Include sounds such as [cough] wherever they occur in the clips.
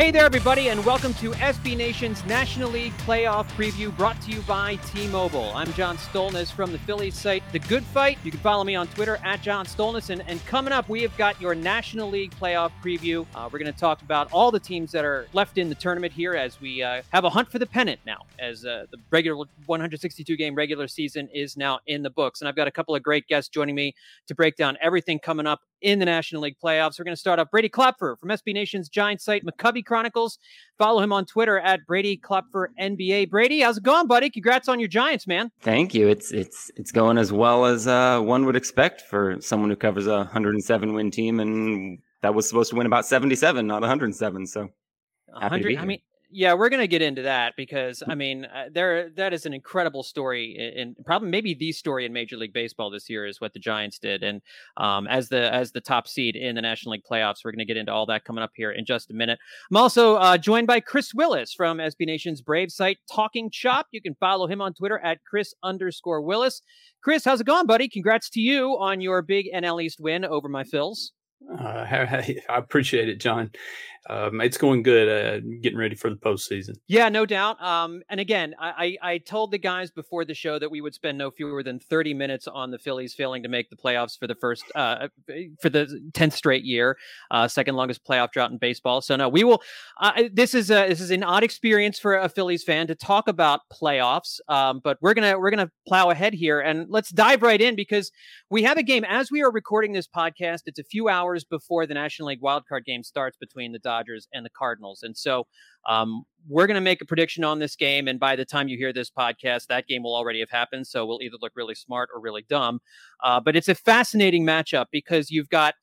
Hey there, everybody, and welcome to SB Nation's National League Playoff Preview brought to you by T Mobile. I'm John Stolnis from the Phillies site The Good Fight. You can follow me on Twitter at John Stolnis. And, and coming up, we have got your National League Playoff Preview. Uh, we're going to talk about all the teams that are left in the tournament here as we uh, have a hunt for the pennant now, as uh, the regular 162 game regular season is now in the books. And I've got a couple of great guests joining me to break down everything coming up in the National League playoffs. We're going to start off Brady Klopfer from SB Nation's Giant site, McCovey Chronicles. Follow him on Twitter at Brady Klopfer NBA. Brady, how's it going, buddy? Congrats on your Giants, man. Thank you. It's it's it's going as well as uh, one would expect for someone who covers a 107 win team, and that was supposed to win about 77, not 107. So. 100, I mean, yeah, we're going to get into that because I mean, uh, there that is an incredible story, and probably maybe the story in Major League Baseball this year is what the Giants did, and um, as the as the top seed in the National League playoffs, we're going to get into all that coming up here in just a minute. I'm also uh, joined by Chris Willis from SB Nation's Brave site, Talking Chop. You can follow him on Twitter at Chris underscore Willis. Chris, how's it going, buddy? Congrats to you on your big NL East win over my Phils. Uh, [laughs] I appreciate it, John um, it's going good. Uh, getting ready for the postseason. Yeah, no doubt. Um, and again, I, I, I told the guys before the show that we would spend no fewer than 30 minutes on the Phillies failing to make the playoffs for the first uh, for the 10th straight year, uh, second longest playoff drought in baseball. So no, we will. Uh, this is a, this is an odd experience for a Phillies fan to talk about playoffs. Um, but we're gonna we're gonna plow ahead here and let's dive right in because we have a game as we are recording this podcast. It's a few hours before the National League wildcard game starts between the Dodgers and the Cardinals. And so um, we're going to make a prediction on this game. And by the time you hear this podcast, that game will already have happened. So we'll either look really smart or really dumb. Uh, but it's a fascinating matchup because you've got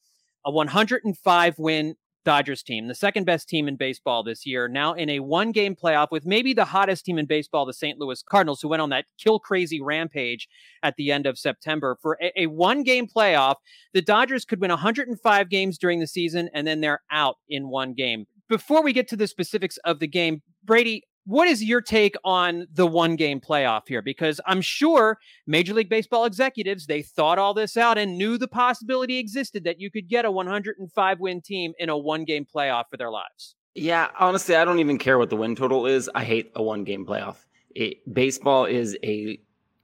a 105 win Dodgers team, the second best team in baseball this year, now in a one game playoff with maybe the hottest team in baseball, the St. Louis Cardinals, who went on that kill crazy rampage at the end of September. For a, a one game playoff, the Dodgers could win 105 games during the season and then they're out in one game. Before we get to the specifics of the game, Brady, what is your take on the one game playoff here? Because I'm sure Major League Baseball executives, they thought all this out and knew the possibility existed that you could get a 105 win team in a one game playoff for their lives. Yeah, honestly, I don't even care what the win total is. I hate a one game playoff. It, baseball is a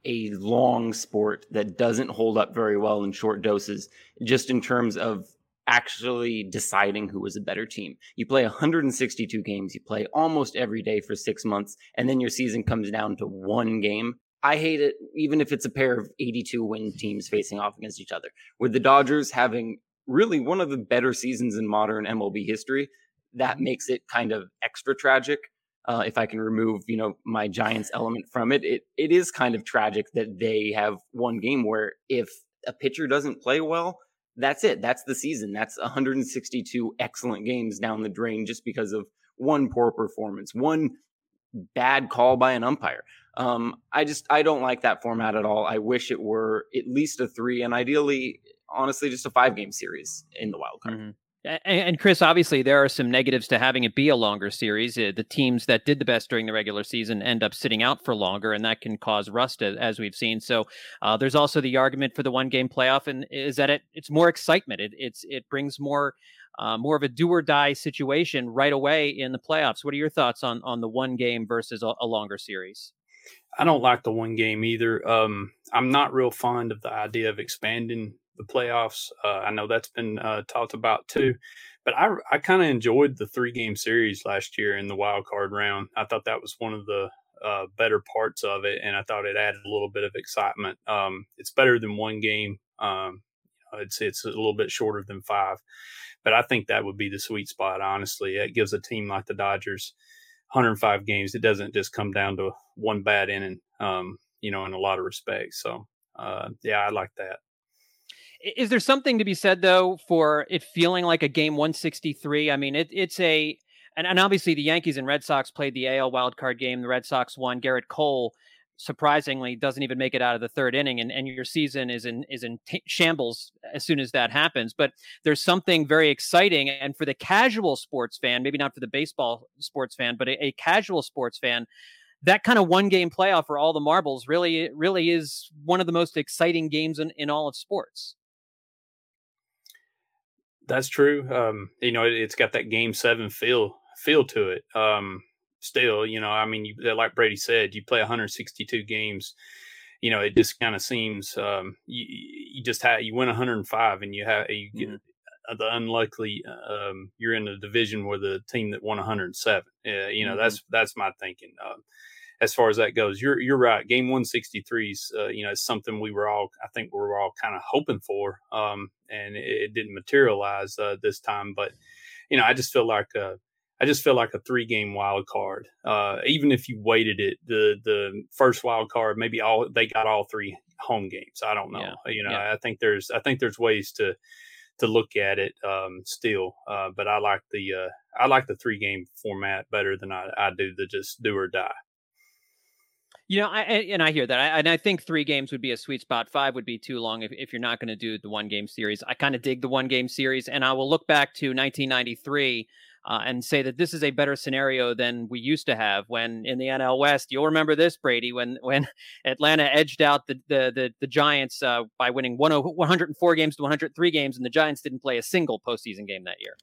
a long sport that doesn't hold up very well in short doses, just in terms of actually deciding who was a better team. You play 162 games, you play almost every day for six months, and then your season comes down to one game. I hate it, even if it's a pair of 82 win teams facing off against each other. With the Dodgers having really one of the better seasons in modern MLB history, that makes it kind of extra tragic. Uh, if I can remove, you know, my Giants element from it, it it is kind of tragic that they have one game where if a pitcher doesn't play well, that's it. That's the season. That's 162 excellent games down the drain just because of one poor performance, one bad call by an umpire. Um, I just I don't like that format at all. I wish it were at least a three, and ideally, honestly, just a five game series in the wild card. Mm-hmm. And Chris, obviously, there are some negatives to having it be a longer series. Uh, the teams that did the best during the regular season end up sitting out for longer, and that can cause rust, as we've seen. So, uh, there's also the argument for the one game playoff, and is that it it's more excitement. It it's it brings more uh, more of a do or die situation right away in the playoffs. What are your thoughts on on the one game versus a, a longer series? I don't like the one game either. Um, I'm not real fond of the idea of expanding the playoffs. Uh, I know that's been uh, talked about too, but I I kind of enjoyed the three game series last year in the wild card round. I thought that was one of the uh, better parts of it, and I thought it added a little bit of excitement. Um, it's better than one game. Um, I'd it's a little bit shorter than five, but I think that would be the sweet spot. Honestly, it gives a team like the Dodgers 105 games. It doesn't just come down to one bad inning. Um, you know, in a lot of respects. So, uh, yeah, I like that. Is there something to be said though for it feeling like a game 163? I mean, it, it's a and, and obviously the Yankees and Red Sox played the AL wildcard game. The Red Sox won. Gerrit Cole surprisingly doesn't even make it out of the third inning and, and your season is in is in t- shambles as soon as that happens but there's something very exciting and for the casual sports fan maybe not for the baseball sports fan but a, a casual sports fan that kind of one game playoff for all the marbles really really is one of the most exciting games in, in all of sports that's true. Um, you know, it, has got that game seven feel feel to it. Um, still, you know, I mean, you, like Brady said, you play 162 games. You know, it just kind of seems um, you, you just have you win 105 and you have you get mm-hmm. the unlikely um, you're in a division with a team that won 107. Uh, you know, mm-hmm. that's that's my thinking. Um, as far as that goes. You're you're right. Game 163 is uh, you know is something we were all I think we were all kind of hoping for, um, and it, it, didn't materialize uh, this time. But you know, I just feel like uh, I just feel like a three game wild card. Uh, even if you weighted it, the the first wild card maybe all they got all three home games. I don't know. Yeah. You know, yeah. I think there's I think there's ways to to look at it um, still. Uh, but I like the uh, I like the three game format better than I, I do the just do or die. You know, I and I hear that, I, and I think three games would be a sweet spot. Five would be too long if, if you're not going to do the one game series. I kind of dig the one game series, and I will look back to 1993 uh, and say that this is a better scenario than we used to have when in the NL West. You'll remember this, Brady, when when [laughs] Atlanta edged out the the the, the Giants uh, by winning 104 games to 103 games, and the Giants didn't play a single postseason game that year.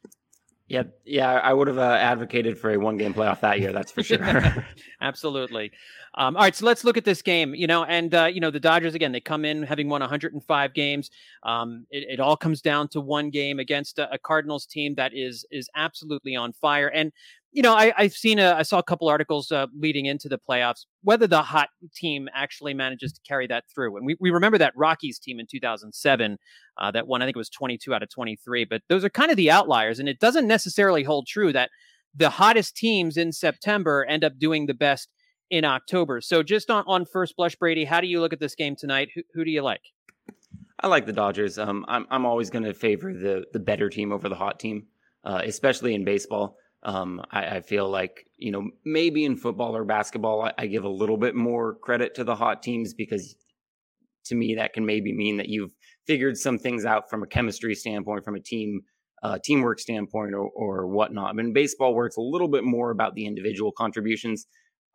Yeah, yeah, I would have uh, advocated for a one game playoff that year. That's for sure. [laughs] Absolutely. Um, all right, so let's look at this game. You know, and uh, you know the Dodgers again. They come in having won 105 games. Um, it, it, all comes down to one game against a, a Cardinals team that is is absolutely on fire. And you know, I, have seen a, I saw a couple articles uh, leading into the playoffs whether the hot team actually manages to carry that through. And we, we remember that Rockies team in 2007 uh, that won, I think it was 22 out of 23. But those are kind of the outliers, and it doesn't necessarily hold true that the hottest teams in September end up doing the best in October. So just on, on first blush, Brady, how do you look at this game tonight? Who, who do you like? I like the Dodgers. Um, I'm I'm always going to favor the the better team over the hot team, uh, especially in baseball. Um, I, I, feel like, you know, maybe in football or basketball, I, I, give a little bit more credit to the hot teams because to me, that can maybe mean that you've figured some things out from a chemistry standpoint, from a team, uh, teamwork standpoint, or, or whatnot. But in baseball, where it's a little bit more about the individual contributions,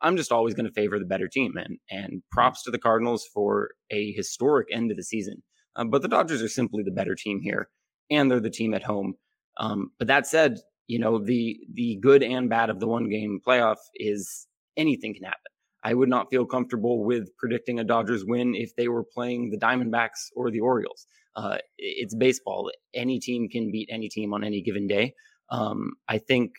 I'm just always going to favor the better team. And, and mm-hmm. props to the Cardinals for a historic end of the season. Um, but the Dodgers are simply the better team here, and they're the team at home. Um, but that said, you know the the good and bad of the one game playoff is anything can happen. I would not feel comfortable with predicting a Dodgers win if they were playing the Diamondbacks or the Orioles. Uh, it's baseball. Any team can beat any team on any given day. Um, I think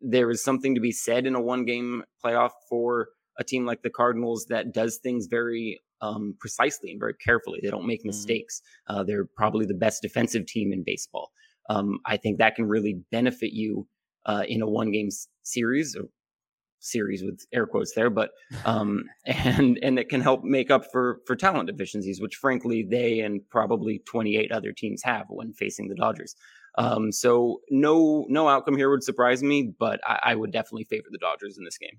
there is something to be said in a one game playoff for a team like the Cardinals that does things very um, precisely and very carefully. They don't make mm-hmm. mistakes. Uh, they're probably the best defensive team in baseball. Um, I think that can really benefit you uh, in a one game series or series with air quotes there, but [laughs] um, [laughs] and and it can help make up for for talent deficiencies, which frankly they and probably 28 other teams have when facing the Dodgers. Um, so no no outcome here would surprise me, but I, I would definitely favor the Dodgers in this game.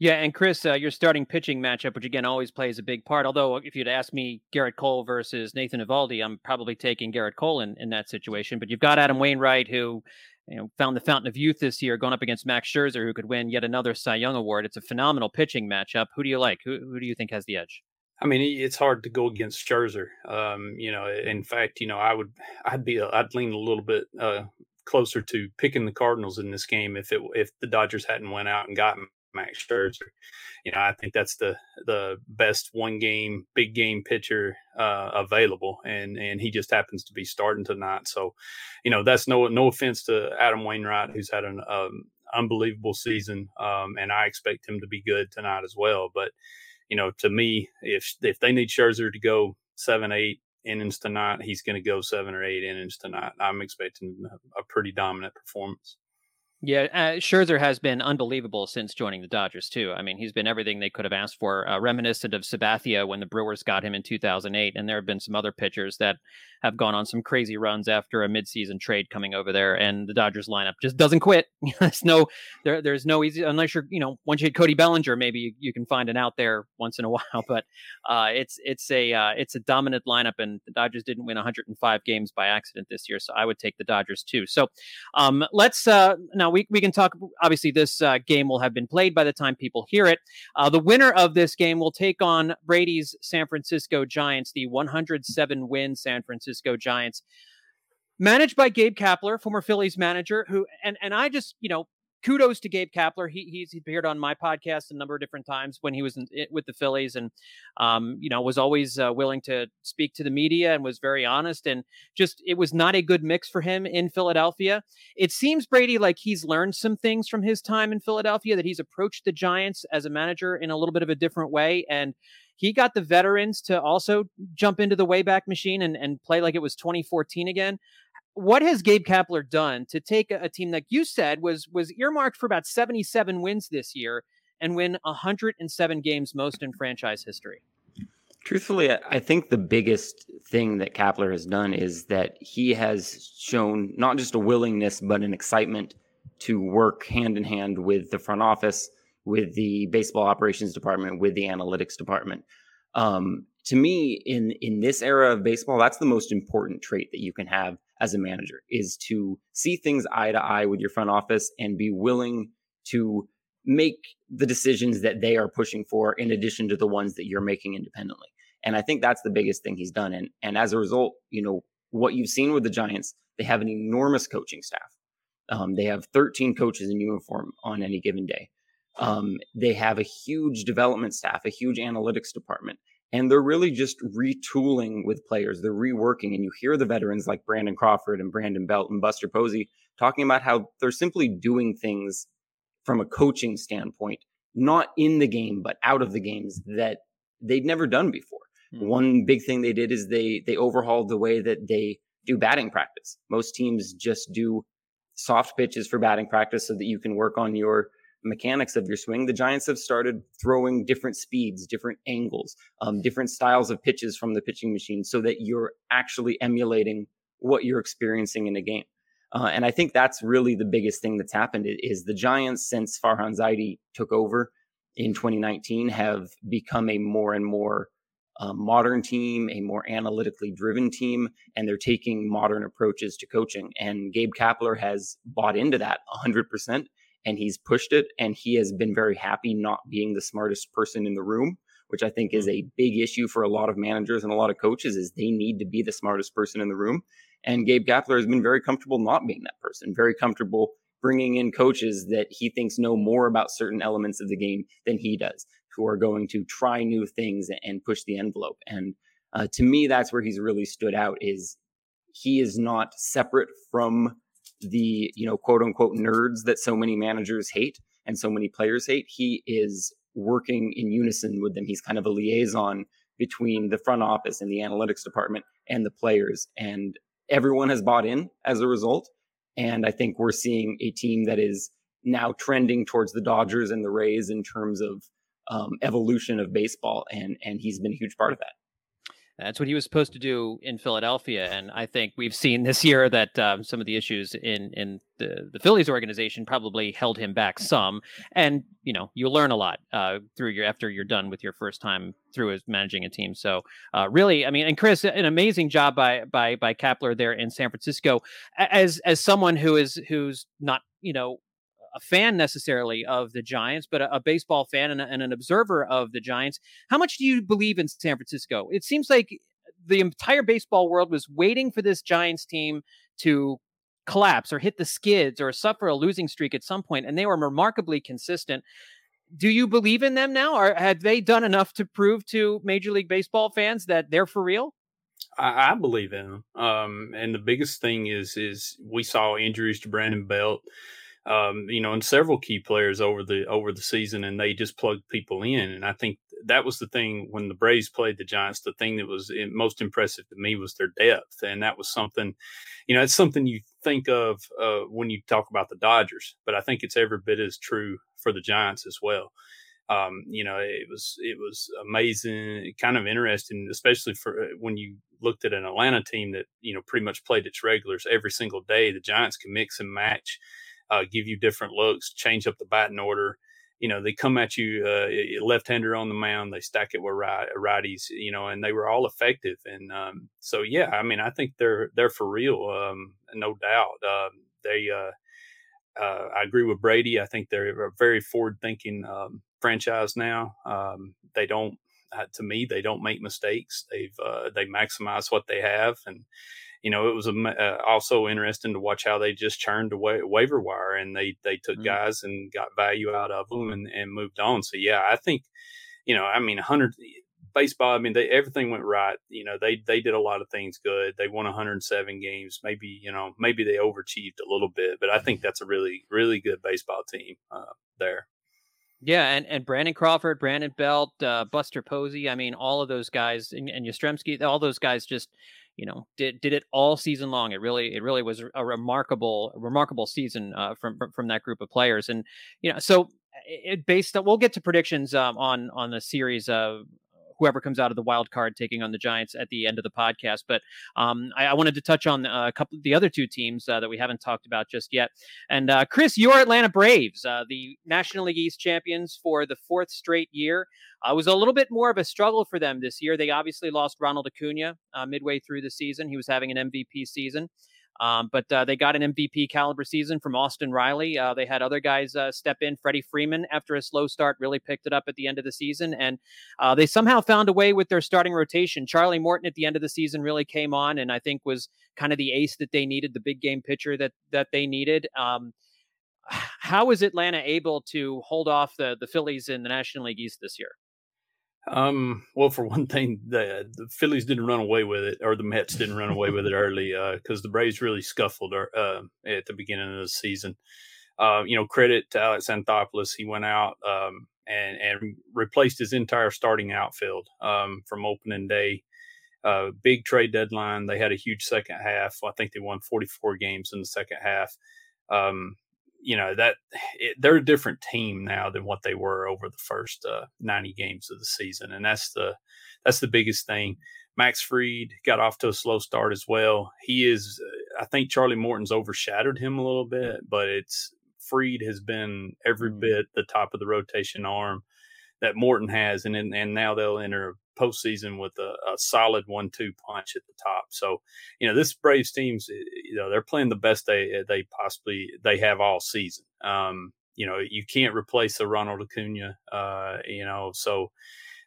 Yeah, and Chris, uh, your starting pitching matchup, which again always plays a big part. Although, if you'd ask me Gerrit Cole versus Nathan Eovaldi, I'm probably taking Gerrit Cole in, in that situation. But you've got Adam Wainwright, who you know found the fountain of youth this year, going up against Max Scherzer, who could win yet another Cy Young award. It's a phenomenal pitching matchup. Who do you like? Who, who do you think has the edge? I mean, it's hard to go against Scherzer. Um, you know, in fact, you know, I would, I'd be, I'd lean a little bit uh, closer to picking the Cardinals in this game if it, if the Dodgers hadn't went out and gotten Max Scherzer. You know, I think that's the the best one game, big game pitcher uh, available, and and he just happens to be starting tonight. So, you know, that's no no offense to Adam Wainwright, who's had an um, unbelievable season, um, and I expect him to be good tonight as well. But you know, to me, if if they need Scherzer to go seven, eight innings tonight, he's going to go seven or eight innings tonight. I'm expecting a pretty dominant performance. Yeah, uh, Scherzer has been unbelievable since joining the Dodgers too. I mean, he's been everything they could have asked for, uh, reminiscent of Sabathia when the Brewers got him in 2008. And there have been some other pitchers that have gone on some crazy runs after a midseason trade coming over there, and the Dodgers lineup just doesn't quit. [laughs] there's no, there, there's no easy unless you're, you know, once you hit Cody Bellinger, maybe you, you can find an out there once in a [laughs] while. But uh, it's it's a uh, it's a dominant lineup, and the Dodgers didn't win 105 games by accident this year, so I would take the Dodgers too. So um, let's uh, now now we, we can talk. Obviously, this uh, game will have been played by the time people hear it. Uh, the winner of this game will take on Brady's San Francisco Giants, the 107 win San Francisco Giants, managed by Gabe Kapler, former Phillies manager. Who and and I just you know kudos to Gabe Kapler. He he's appeared on my podcast a number of different times when he was in, with the Phillies, and um, you know was always uh, willing to speak to the media and was very honest. And just it was not a good mix for him in Philadelphia. It seems Brady like he's learned some things from his time in Philadelphia that he's approached the Giants as a manager in a little bit of a different way and. He got the veterans to also jump into the Wayback Machine and, and play like it was 2014 again what has Gabe Kapler done to take a, team like you said was was earmarked for about 77 wins this year and win 107 games, most in franchise history? Truthfully, I think the biggest thing that Kapler has done is that he has shown not just a willingness, but an excitement to work hand in hand with the front office, with the baseball operations department, with the analytics department. Um, to me, in in this era of baseball, that's the most important trait that you can have as a manager is to see things eye to eye with your front office and be willing to make the decisions that they are pushing for in addition to the ones that you're making independently. And I think that's the biggest thing he's done. And and as a result, you know, what you've seen with the Giants, they have an enormous coaching staff. Um, they have 13 coaches in uniform on any given day. Um, they have a huge development staff, a huge analytics department and they're really just retooling with players. They're reworking, and you hear the veterans like Brandon Crawford and Brandon Belt and Buster Posey talking about how they're simply doing things from a coaching standpoint, not in the game but out of the games that they'd never done before. Mm-hmm. One big thing they did is they they overhauled the way that they do batting practice. Most teams just do soft pitches for batting practice so that you can work on your mechanics of your swing, the Giants have started throwing different speeds, different angles, um, different styles of pitches from the pitching machine so that you're actually emulating what you're experiencing in a game. Uh, and I think that's really the biggest thing that's happened is the Giants, since Farhan Zaidi took over in 2019, have become a more and more uh, modern team, a more analytically driven team, and they're taking modern approaches to coaching. And Gabe Kapler has bought into that 100% and he's pushed it and he has been very happy not being the smartest person in the room which i think is mm. a big issue for a lot of managers and a lot of coaches is they need to be the smartest person in the room and gabe Kapler has been very comfortable not being that person very comfortable bringing in coaches that he thinks know more about certain elements of the game than he does who are going to try new things and push the envelope. And uh, to me, that's where he's really stood out. Is he is not separate from the you know quote unquote nerds that so many managers hate and so many players hate. He is working in unison with them. He's kind of a liaison between the front office and the analytics department and the players, and everyone has bought in as a result. And I think we're seeing a team that is now trending towards the Dodgers and the Rays in terms of um, evolution of baseball, and and he's been a huge part of that. That's what he was supposed to do in Philadelphia, and I think we've seen this year that um, some of the issues in in the the Phillies organization probably held him back some. And you know, you learn a lot uh, through your after you're done with your first time through as managing a team. So uh, really, I mean, and Chris, an amazing job by by by Kapler there in San Francisco. As as someone who is who's not you know a fan necessarily of the Giants, but a, a baseball fan and, a, and, an observer of the Giants. How much do you believe in San Francisco? It seems like the entire baseball world was waiting for this Giants team to collapse or hit the skids or suffer a losing streak at some point, and they were remarkably consistent. Do you believe in them now, or have they done enough to prove to Major League Baseball fans that they're for real? I, believe in them, um, and the biggest thing is is we saw injuries to Brandon Belt um, you know, and several key players over the over the season, and they just plugged people in. And I think that was the thing when the Braves played the Giants. The thing that was most impressive to me was their depth, and that was something, you know, it's something you think of uh, when you talk about the Dodgers, but I think it's every bit as true for the Giants as well. Um, you know, it was it was amazing, kind of interesting, especially for uh, when you looked at an Atlanta team that you know pretty much played its regulars every single day. The Giants can mix and match uh, give you different looks, change up the batting order. You know, they come at you uh, left-hander on the mound. They stack it with right, righties. You know, and they were all effective. And um, so, yeah, I mean, I think they're they're for real, um, no doubt. Uh, they, uh, uh, I agree with Brady. I think they're a very forward-thinking um, franchise now. Um, they don't, uh, to me, they don't make mistakes. They've they maximize what they have and you know, it was uh, also interesting to watch how they just churned away waiver wire and they they took mm-hmm. guys and got value out of them and, and moved on. So yeah, I think, you know, I mean, hundred baseball. I mean, they everything went right. You know, they they did a lot of things good. They won 107 games. Maybe you know, maybe they overachieved a little bit, but I think that's a really really good baseball team uh, there. Yeah, and, and Brandon Crawford, Brandon Belt, uh, Buster Posey. I mean, all of those guys, and, and Yastrzemski, all those guys just you know did did it all season long. It really it really was a remarkable remarkable season uh, from from that group of players. And you know, so it based on we'll get to predictions um, on on the series of whoever comes out of the wild card taking on the Giants at the end of the podcast. But um, I, I, wanted to touch on uh, a couple of the other two teams uh, that we haven't talked about just yet. And uh, Chris, your Atlanta Braves, the National League East champions for the fourth straight year. Uh, was a little bit more of a struggle for them this year. They obviously lost Ronald Acuna uh, midway through the season. He was having an MVP season. Um, but uh, they got an MVP caliber season from Austin Riley. Uh, they had other guys uh, step in. Freddie Freeman, after a slow start, really picked it up at the end of the season. And uh, they somehow found a way with their starting rotation. Charlie Morton at the end of the season really came on and I think was kind of the ace that they needed, the big game pitcher that, that they needed. Um, [sighs] was Atlanta able to hold off the, the Phillies in the National League East this year? Um, well, for one thing, the, the Phillies didn't run away with it, or the Mets didn't run away with it early because uh, the Braves really scuffled uh, at the beginning of the season. Uh, you know, credit to Alex Anthopoulos. He went out um, and, and replaced his entire starting outfield um, from opening day. Uh, big trade deadline. They had a huge second half. I think they won 44 games in the second half. Um, you know that it, they're a different team now than what they were over the first uh, 90 games of the season and that's the that's the biggest thing. Max Fried got off to a slow start as well. He is i think charlie morton's overshadowed him a little bit but it's Fried has been every mm. bit the top of the rotation arm that morton has and and now they'll enter postseason with a, a solid one-two punch at the top. So, you know, this Braves team's, eh, you know, they're playing the best they eh, they possibly they have all season. Um, you know, you can't replace a Ronald Acuna. Uh, you know, so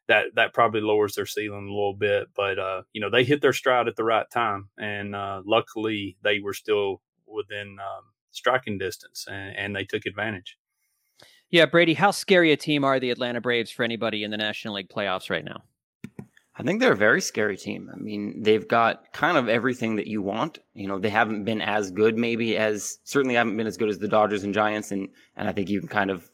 that that probably lowers their ceiling a little bit. But uh, you know, they hit their stride at the right time, and uh, luckily they were still within um, striking distance, and, and they took advantage. Yeah, Brady, how scary a team are the Atlanta Braves for anybody in the National League playoffs right now? I think they're a very scary team. I mean, they've got kind of everything that you want. You know, they haven't been as good, maybe as certainly haven't been as good as the Dodgers and Giants, and and I think you can kind of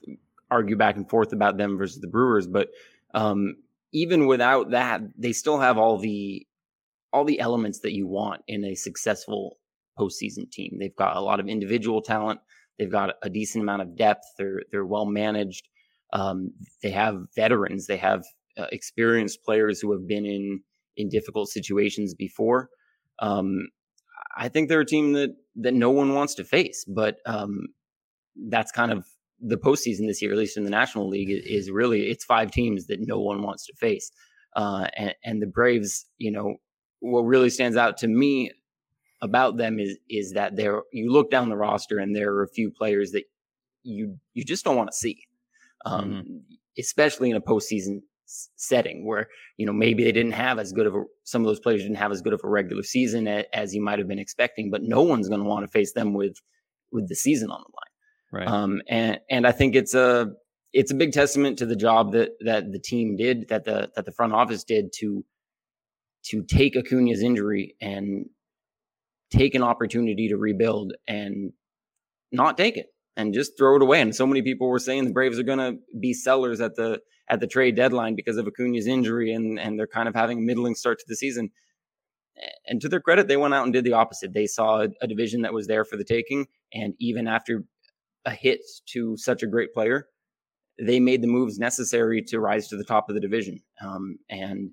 argue back and forth about them versus the Brewers. But um, even without that, they still have all the all the elements that you want in a successful postseason team. They've got a lot of individual talent. They've got a decent amount of depth. They're they're well managed. Um, they have veterans. They have uh, experienced players who have been in in difficult situations before. Um, I think they're a team that that no one wants to face, but um, that's kind of the postseason this year, at least in the National League, is really it's five teams that no one wants to face, uh, and, and the Braves. You know, what really stands out to me about them is is that there you look down the roster and there are a few players that you you just don't want to see, um, mm-hmm. especially in a postseason setting where you know maybe they didn't have as good of a some of those players didn't have as good of a regular season as, as you might have been expecting but no one's going to want to face them with with the season on the line right um and and i think it's a it's a big testament to the job that that the team did that the that the front office did to to take Acuna's injury and take an opportunity to rebuild and not take it and just throw it away. And so many people were saying the Braves are going to be sellers at the at the trade deadline because of Acuna's injury, and and they're kind of having a middling start to the season. And to their credit, they went out and did the opposite. They saw a, a division that was there for the taking, and even after a hit to such a great player, they made the moves necessary to rise to the top of the division. Um, and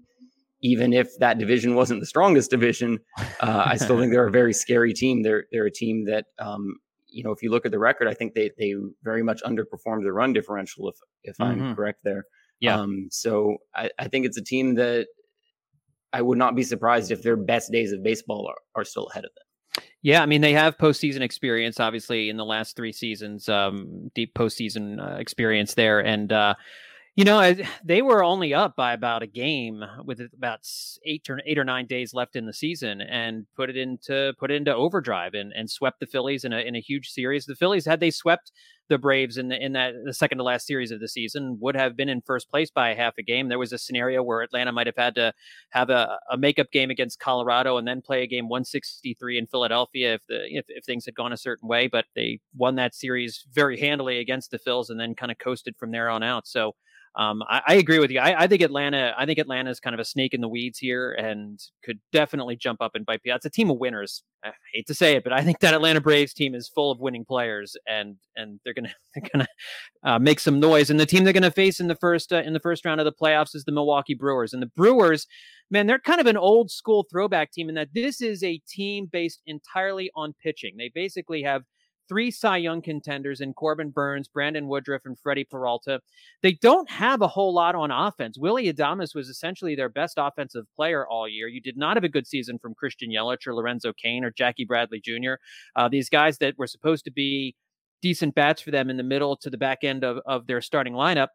even if that division wasn't the strongest division, uh, I still think they're a very [laughs] scary team. They're they're a team that um, you know, if you look at the record, I think they they very much underperformed the run differential. If if mm-hmm. I'm correct there, yeah. Um, so I, I think it's a team that I would not be surprised if their best days of baseball are, are still ahead of them. Yeah, I mean they have postseason experience, obviously in the last three seasons, um, deep postseason uh, experience there, and uh, you know, [sighs] they were only up by about a game with about eight or eight or nine days left in the season, and put it into put it into overdrive and, and swept the Phillies in a in a huge series. The Phillies had they swept the Braves in the in that the second to last series of the season would have been in first place by a half a game. There was a scenario where Atlanta might have had to have a, a makeup game against Colorado and then play a game 163 in Philadelphia if the if, if things had gone a certain way, but they won that series very handily against the Phils and then kind of coasted from there on out. So um, I, I, agree with you. I, I, think Atlanta. I think Atlanta is kind of a snake in the weeds here, and could definitely jump up and bite people. It's a team of winners. I hate to say it, but I think that Atlanta Braves team is full of winning players, and and they're gonna [laughs] they're gonna uh, make some noise. And the team they're gonna face in the first uh, in the first round of the playoffs is the Milwaukee Brewers. And the Brewers, man, they're kind of an old school throwback team in that this is a team based entirely on pitching. They basically have three Cy Young contenders in Corbin Burnes, Brandon Woodruff, and Freddie Peralta. They don't have a whole lot on offense. Willie Adames was essentially their best offensive player all year. You did not have a good season from Christian Yelich or Lorenzo Cain or Jackie Bradley Jr. Uh, these guys that were supposed to be decent bats for them in the middle to the back end of, of their starting lineup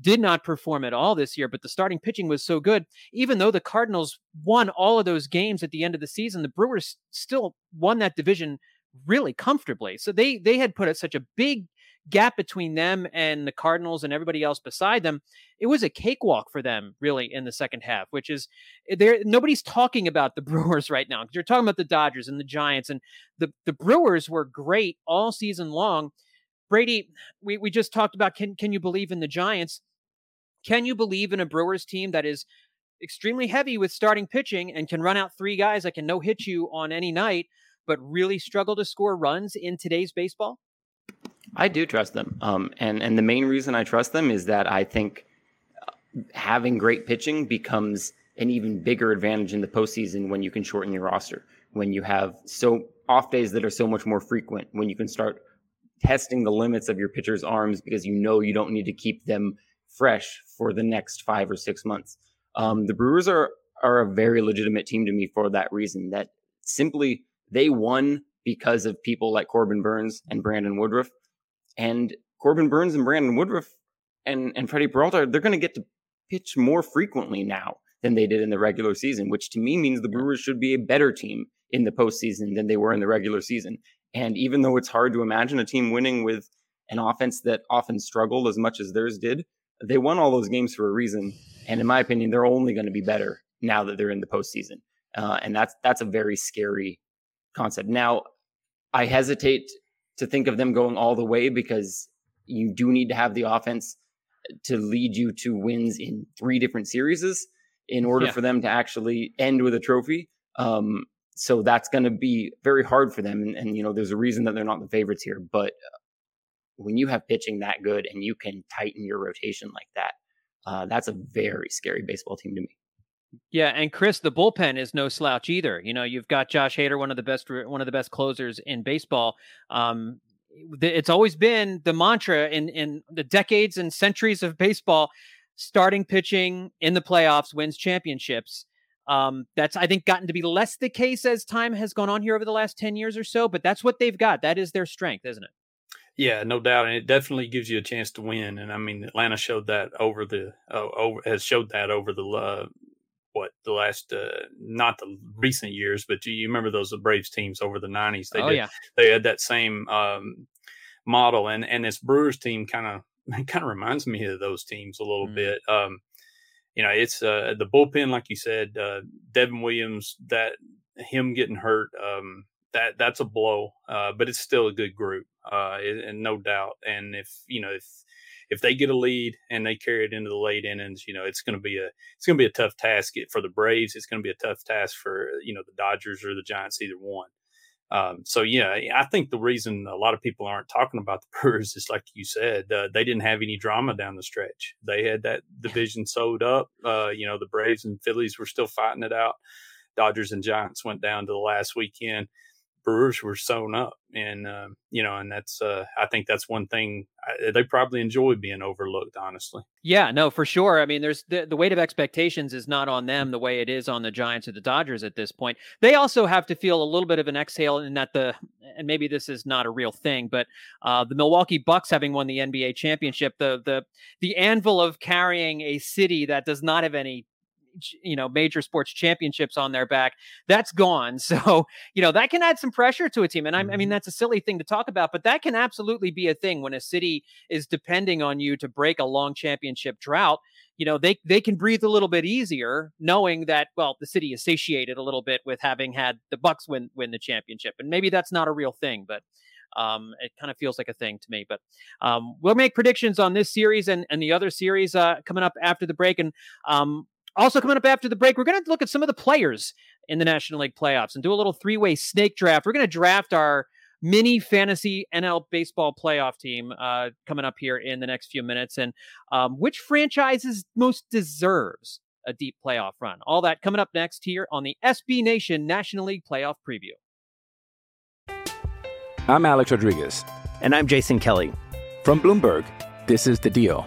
did not perform at all this year, but the starting pitching was so good. Even though the Cardinals won all of those games at the end of the season, the Brewers still won that division really comfortably. So they they had put such a big gap between them and the Cardinals and everybody else beside them. It was a cakewalk for them, really, in the second half. Which is eh, there. Nobody's talking about the [laughs] Brewers right now because you're talking about the Dodgers and the Giants, and the the Brewers were great all season long. Brady, we, we just talked about can can you believe in the Giants? Can you believe in a Brewers team that is extremely heavy with starting pitching and can run out three guys that can no hit you on any night? But really struggle to score runs in today's baseball? I do trust them. Um, and, and the main reason I trust them is that I think uh, having great pitching becomes an even bigger advantage in the postseason when you can shorten your roster, when you have so off days that are so much more frequent, when you can start testing the limits of your pitcher's arms because you know you don't need to keep them fresh for the next five or six months. Um, the Brewers are are a very legitimate team to me for that reason. That simply they won because of people like Corbin Burnes and Brandon Woodruff. And Corbin Burnes and Brandon Woodruff and, and Freddie Peralta, they're going to get to pitch more frequently now than they did in the regular season, which to me means the Brewers should be a better team in the postseason than they were in the regular season. And even though it's hard to imagine a team winning with an offense that often struggled as much as theirs did. They won all those games for a reason, and in my opinion, they're only going to be better now that they're in the postseason. Uh, and that's that's a very scary concept. Now, I hesitate to think of them going all the way because you do need to have the offense to lead you to wins in three different series in order yeah. for them to actually end with a trophy. Um, so that's going to be very hard for them. And, and, you know, there's a reason that they're not the favorites here. But uh, when you have pitching that good and you can tighten your rotation like that, uh, that's a very scary baseball team to me. Yeah, and Chris, the bullpen is no slouch either. You know, you've got Josh Hader, one of the best one of the best closers in baseball. Um, it's always been the mantra in in the decades and centuries of baseball: starting pitching in the playoffs wins championships. Um, that's I think gotten to be less the case as time has gone on here over the last ten years or so. But that's what they've got. That is their strength, isn't it? Yeah, no doubt, and it definitely gives you a chance to win. And I mean, Atlanta showed that over the uh, over has showed that over the uh, what the last uh, not the recent years, but you, you remember those Braves teams over the nineties? They oh, did, yeah. they had that same um, model, and and this Brewers team kind of [laughs] kind of reminds me of those teams a little mm. bit. Um, you know, it's uh, the bullpen, like you said, uh, Devin Williams. That him getting hurt, um, that that's a blow, uh, but it's still a good group, uh, and no doubt. And if you know if if they get a lead and they carry it into the late innings, you know, it's going to be a it's going to be a tough task for the Braves. It's going to be a tough task for you know the Dodgers or the Giants, either one. Um, so yeah, I think the reason a lot of people aren't talking about the [laughs] Brewers is like you said, uh, they didn't have any drama down the stretch. They had that division sewed up. Uh, you know, the Braves and Phillies were still fighting it out. Dodgers and Giants went down to the last weekend. Brewers were sewn up, and uh, you know, and that's uh, I think that's one thing I, they probably enjoy being overlooked. Honestly, yeah, no, for sure. I mean, there's the, the weight of expectations is not on them the way it is on the Giants or the Dodgers at this point. They also have to feel a little bit of an exhale in that the and maybe this is not a real thing, but uh, the Milwaukee Bucks having won the NBA championship, the the the anvil of carrying a city that does not have any you know major sports championships on their back that's gone [laughs] so you know that can add some pressure to a team and I, I mean mm-hmm. that's a silly thing to talk about but that can absolutely be a thing when a city is depending on you to break a long championship drought you know they they can breathe a little bit easier knowing that well the city is satiated a little bit with having had the bucks win win the championship and maybe that's not a real thing but um, it kind of feels like a thing to me. But um, we'll make predictions on this series and, and the other series uh, coming up after the break. And um, also, coming up after the break, we're going to look at some of the players in the National League playoffs and do a little three way snake draft. We're going to draft our mini fantasy NL baseball playoff team uh, coming up here in the next few minutes and um, which franchises most deserves a deep playoff run. All that coming up next here on the SB Nation National League Playoff Preview. I'm Alex Rodriguez. And I'm Jason Kelly. From Bloomberg, this is The Deal.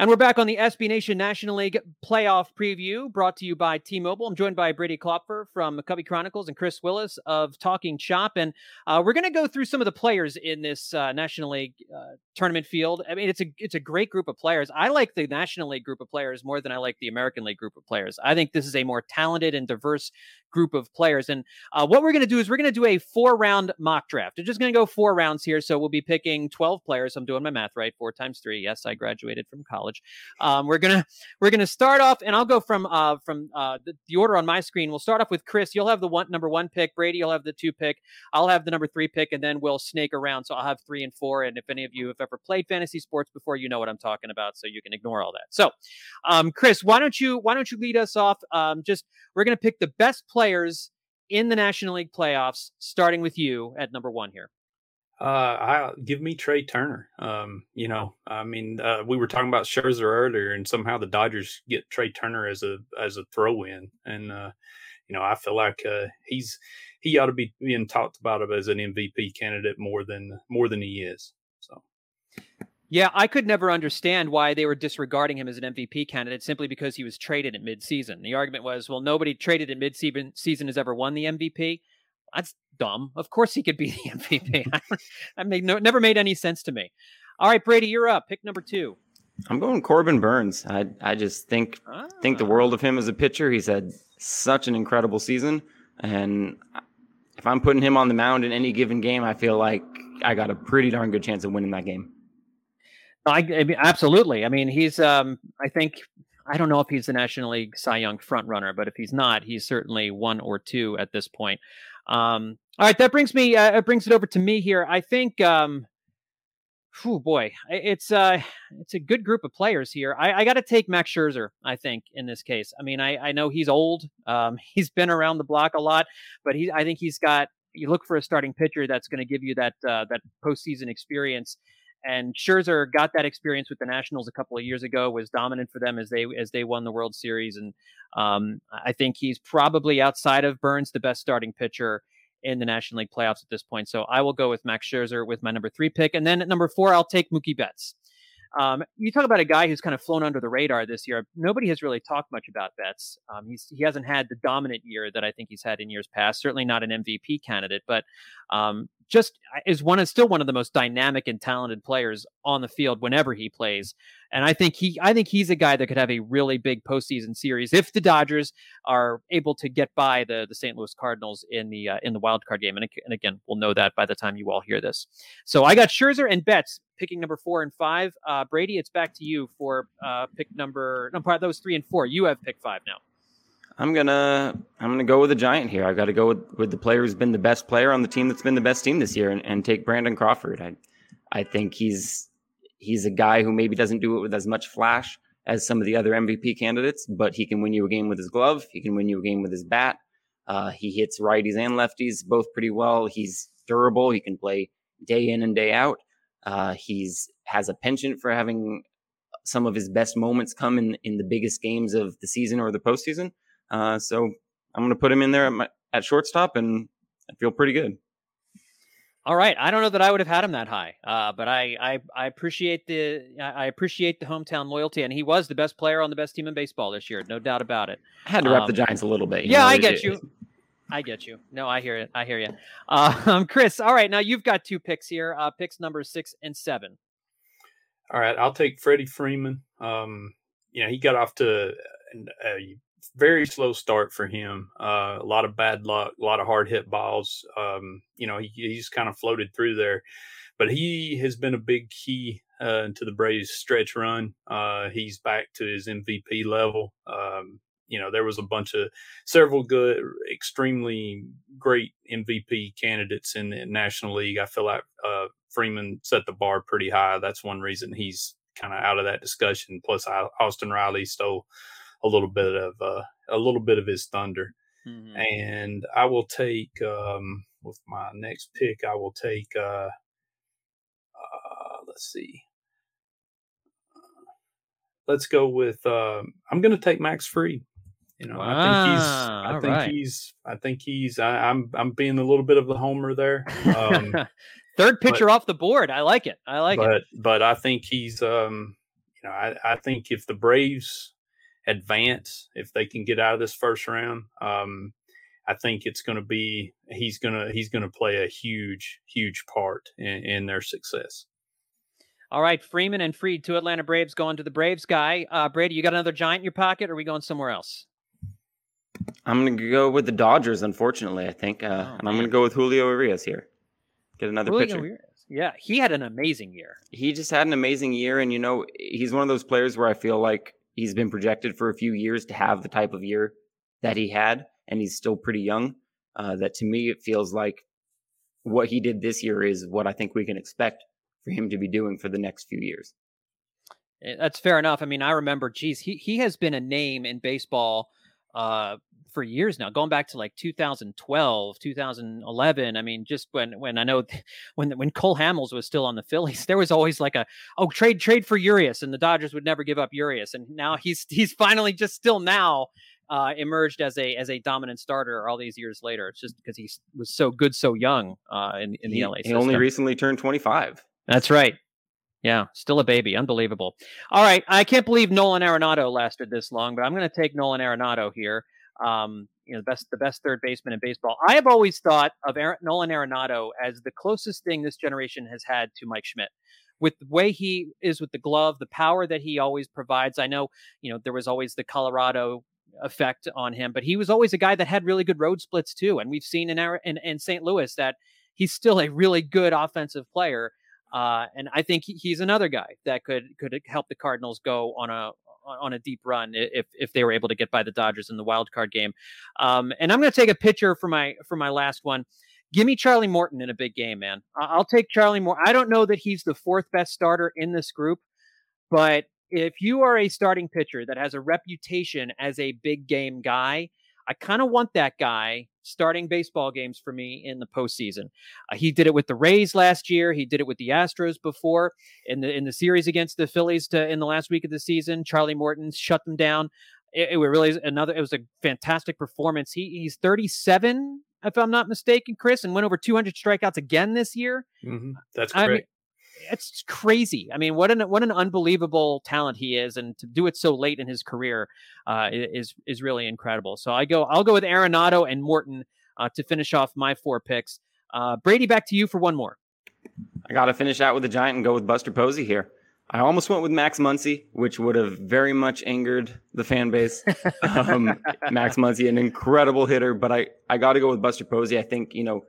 And we're back on the SB Nation National League playoff preview brought to you by T Mobile. I'm joined by Brady Klopfer from McCovey Chronicles and Chris Willis of Talking Chop. And uh, we're going to go through some of the players in this uh, National League uh, tournament field. I mean, it's a it's a great group of players. I like the National League group of players more than I like the American League group of players. I think this is a more talented and diverse group of players. And uh, what we're going to do is we're going to do a four round mock draft. We're just going to go four rounds here. So we'll be picking 12 players. I'm doing my math right. Four times three. Yes, I graduated from college. Um, we're to, we're to start off and I'll go from, uh, from uh, the, the, order on my screen. We'll start off with Chris. You'll have the one, number one pick. Brady, you'll have the two pick. I'll have the number three pick and then we'll snake around. So I'll have three and four. And if any of you have ever played fantasy sports before, you know what I'm talking about. So you can ignore all that. So, um, Chris, why don't you, why don't you lead us off? Um, just, we're to pick the best players in the National League playoffs, starting with you at number one here? Uh, I give me Trea Turner. Um, you know, I mean, uh, we were talking about Scherzer earlier, and somehow the Dodgers get Trea Turner as a as a throw in, and uh, you know, I feel like uh, he's he ought to be being talked about as an MVP candidate more than more than he is. So, Yeah, I could never understand why they were disregarding him as an MVP candidate simply because he was traded at midseason. The argument was, well, nobody traded at midseason season has ever won the MVP. That's dumb. Of course he could be [laughs] the MVP. I made no, never made any sense to me. All right, Brady, you're up. Pick number two. I'm going Corbin Burnes. I I just think ah. think the world of him as a pitcher. He's had such an incredible season, and if I'm putting him on the mound in any given game, I feel like I got a pretty darn good chance of winning that game. I, I mean, absolutely. I mean, he's. Um, I think I don't know if he's the National League Cy Young front runner, but if he's not, he's certainly one or two at this point. Um, all right, that brings me. Uh, it brings it over to me here. I think. Um, Oh boy, it's uh, it's a good group of players here. I, I got to take Max Scherzer. I think in this case. I mean, I, I know he's old. Um, [laughs] he's been around the block a lot, but he I think he's got. You look for a starting pitcher that's going to give you that uh, that postseason experience and Scherzer got that experience with the Nationals a couple of years ago. Was dominant for them as they as they won the World Series, and um, I think he's probably outside of Burnes the best starting pitcher in the National League playoffs at this point. So I will go with Max Scherzer with my number three pick, and then at number four I'll take Mookie Betts. Um, you talk about a guy who's kind of flown under the radar this year. Nobody has really talked much about Betts. Um, he hasn't had the dominant year that I think he's had in years past. Certainly not an MVP candidate, but um, just is one is still one of the most dynamic and talented players on the field whenever he plays. And I think he I think he's a guy that could have a really big postseason series if the Dodgers are able to get by the the St. Louis Cardinals in the uh, in the wild card game. And, and again, we'll know that by the time you all hear this. So I got Scherzer and Betts picking number four and five. Uh, Brady, it's back to you for uh, pick number no part those three and four. You have pick five now. I'm gonna I'm gonna go with a giant here. I've got to go with, with the player who's been the best player on the team that's been the best team this year, and, and take Brandon Crawford. I I think he's he's a guy who maybe doesn't do it with as much flash as some of the other MVP candidates, but he can win you a game with his glove. He can win you a game with his bat. Uh, he hits righties and lefties both pretty well. He's durable. He can play day in and day out. Uh, he's has a penchant for having some of his best moments come in in the biggest games of the season or the postseason. Uh, so I'm going to put him in there at, my, at shortstop, and I feel pretty good. All right, I don't know that I would have had him that high, uh, but I, I, I appreciate the I appreciate the hometown loyalty, and he was the best player on the best team in baseball this year, no doubt about it. I had to rep um, the Giants a little bit. Yeah, know, I get you. I get you. No, I hear it. I hear you. Um, [laughs] Chris, all right, now you've got two picks here. Uh, picks number six and seven. All right, I'll take Freddie Freeman. Um, you know, he got off to a very slow start for him. Uh, a lot of bad luck, a lot of hard hit balls. Um, you know, he, he's kind of floated through there, but he has been a big key uh, to the Braves stretch run. Uh, he's back to his MVP level. Um, you know, there was a bunch of several good, extremely great MVP candidates in the National League. I feel like uh, Freeman set the bar pretty high. That's one reason he's kind of out of that discussion. Plus, Austin Riley stole a little bit of uh, a little bit of his thunder. Mm-hmm. And I will take um, with my next pick. I will take. Uh, uh, let's see. let's go with. Um, I'm going to take Max Fried. You know. I think he's. I think right. he's. I think he's. I, am I'm, I'm being a little bit of the homer there. Um, [laughs] Third pitcher but, off the board. I like it. I like but, it. But I think he's. Um, you know, I, I think if the Braves advance if they can get out of this first round. Um, I think it's going to be he's going to he's going to play a huge huge part in, in, their success. All right, Freeman and Fried, two Atlanta Braves going to the Braves guy. Uh, Brady, you got another giant in your pocket, or are we going somewhere else? I'm going to go with the Dodgers, unfortunately. I think, uh, oh, and I'm going to go with Julio Urias here. Get another Julio pitcher. Urias. Yeah, he had an amazing year. He just had an amazing year, and you know, he's one of those players where I feel like he's been projected for a few years to have the type of year that he had, and he's still pretty young. Uh, that to me, it feels like what he did this year is what I think we can expect for him to be doing for the next few years. Eh, that's fair enough. I mean, I remember, geez, he he has been a name in baseball uh, for years now, going back to like 2012, 2011. I mean, just when when I know [laughs] when when Cole Hamels was still on the Phillies, [laughs] there was always like a oh trade trade for Urias, and the Dodgers would never give up Urias, and now he's he's finally just still now uh, emerged as a as a dominant starter all these years later. It's just because he was so good so young uh, in in the he, LA. He only recently turned 25. That's right. Yeah, still a baby. Unbelievable. All right. I can't believe Nolan Arenado lasted this long, but I'm going to take Nolan Arenado here. Um, you know, the best the best third baseman in baseball. I have always thought of Nolan Arenado as the closest thing this generation has had to Mike Schmidt. With the way he is with the glove, the power that he always provides. I know, you know, there was always the Colorado effect on him, but he was always a guy that had really good road splits too. And we've seen in in, in St. Louis that he's still a really good offensive player. Uh, and I think he's another guy that could could help the Cardinals go on a on a deep run if if they were able to get by the Dodgers in the wild card game. Um, and I'm going to take a pitcher for my for my last one. Give me Charlie Morton in a big game, man. I'll take Charlie Morton. I don't know that he's the fourth best starter in this group, but if you are a starting pitcher that has a reputation as a big game guy, I kind of want that guy starting baseball games for me in the postseason. Uh, he did it with the Rays last year. He did it with the Astros before in the in the series against the Phillies to, in the last week of the season. Charlie Morton shut them down. It, it was really another. It was a fantastic performance. He he's 37, if I'm not mistaken, Chris, and went over 200 strikeouts again this year. Mm-hmm. That's great. I mean, it's crazy. I mean, what an what an unbelievable talent he is, and to do it so late in his career uh, is is really incredible. So I go, I'll go with Arenado and Morton uh, to finish off my four picks. Uh, Brady, back to you for one more. I got to finish out with the Giant and go with Buster Posey here. I almost went with Max Muncy, which would have very much angered the fan base. Um, [laughs] Max Muncy, an incredible hitter, but I I got to go with Buster Posey. I think you know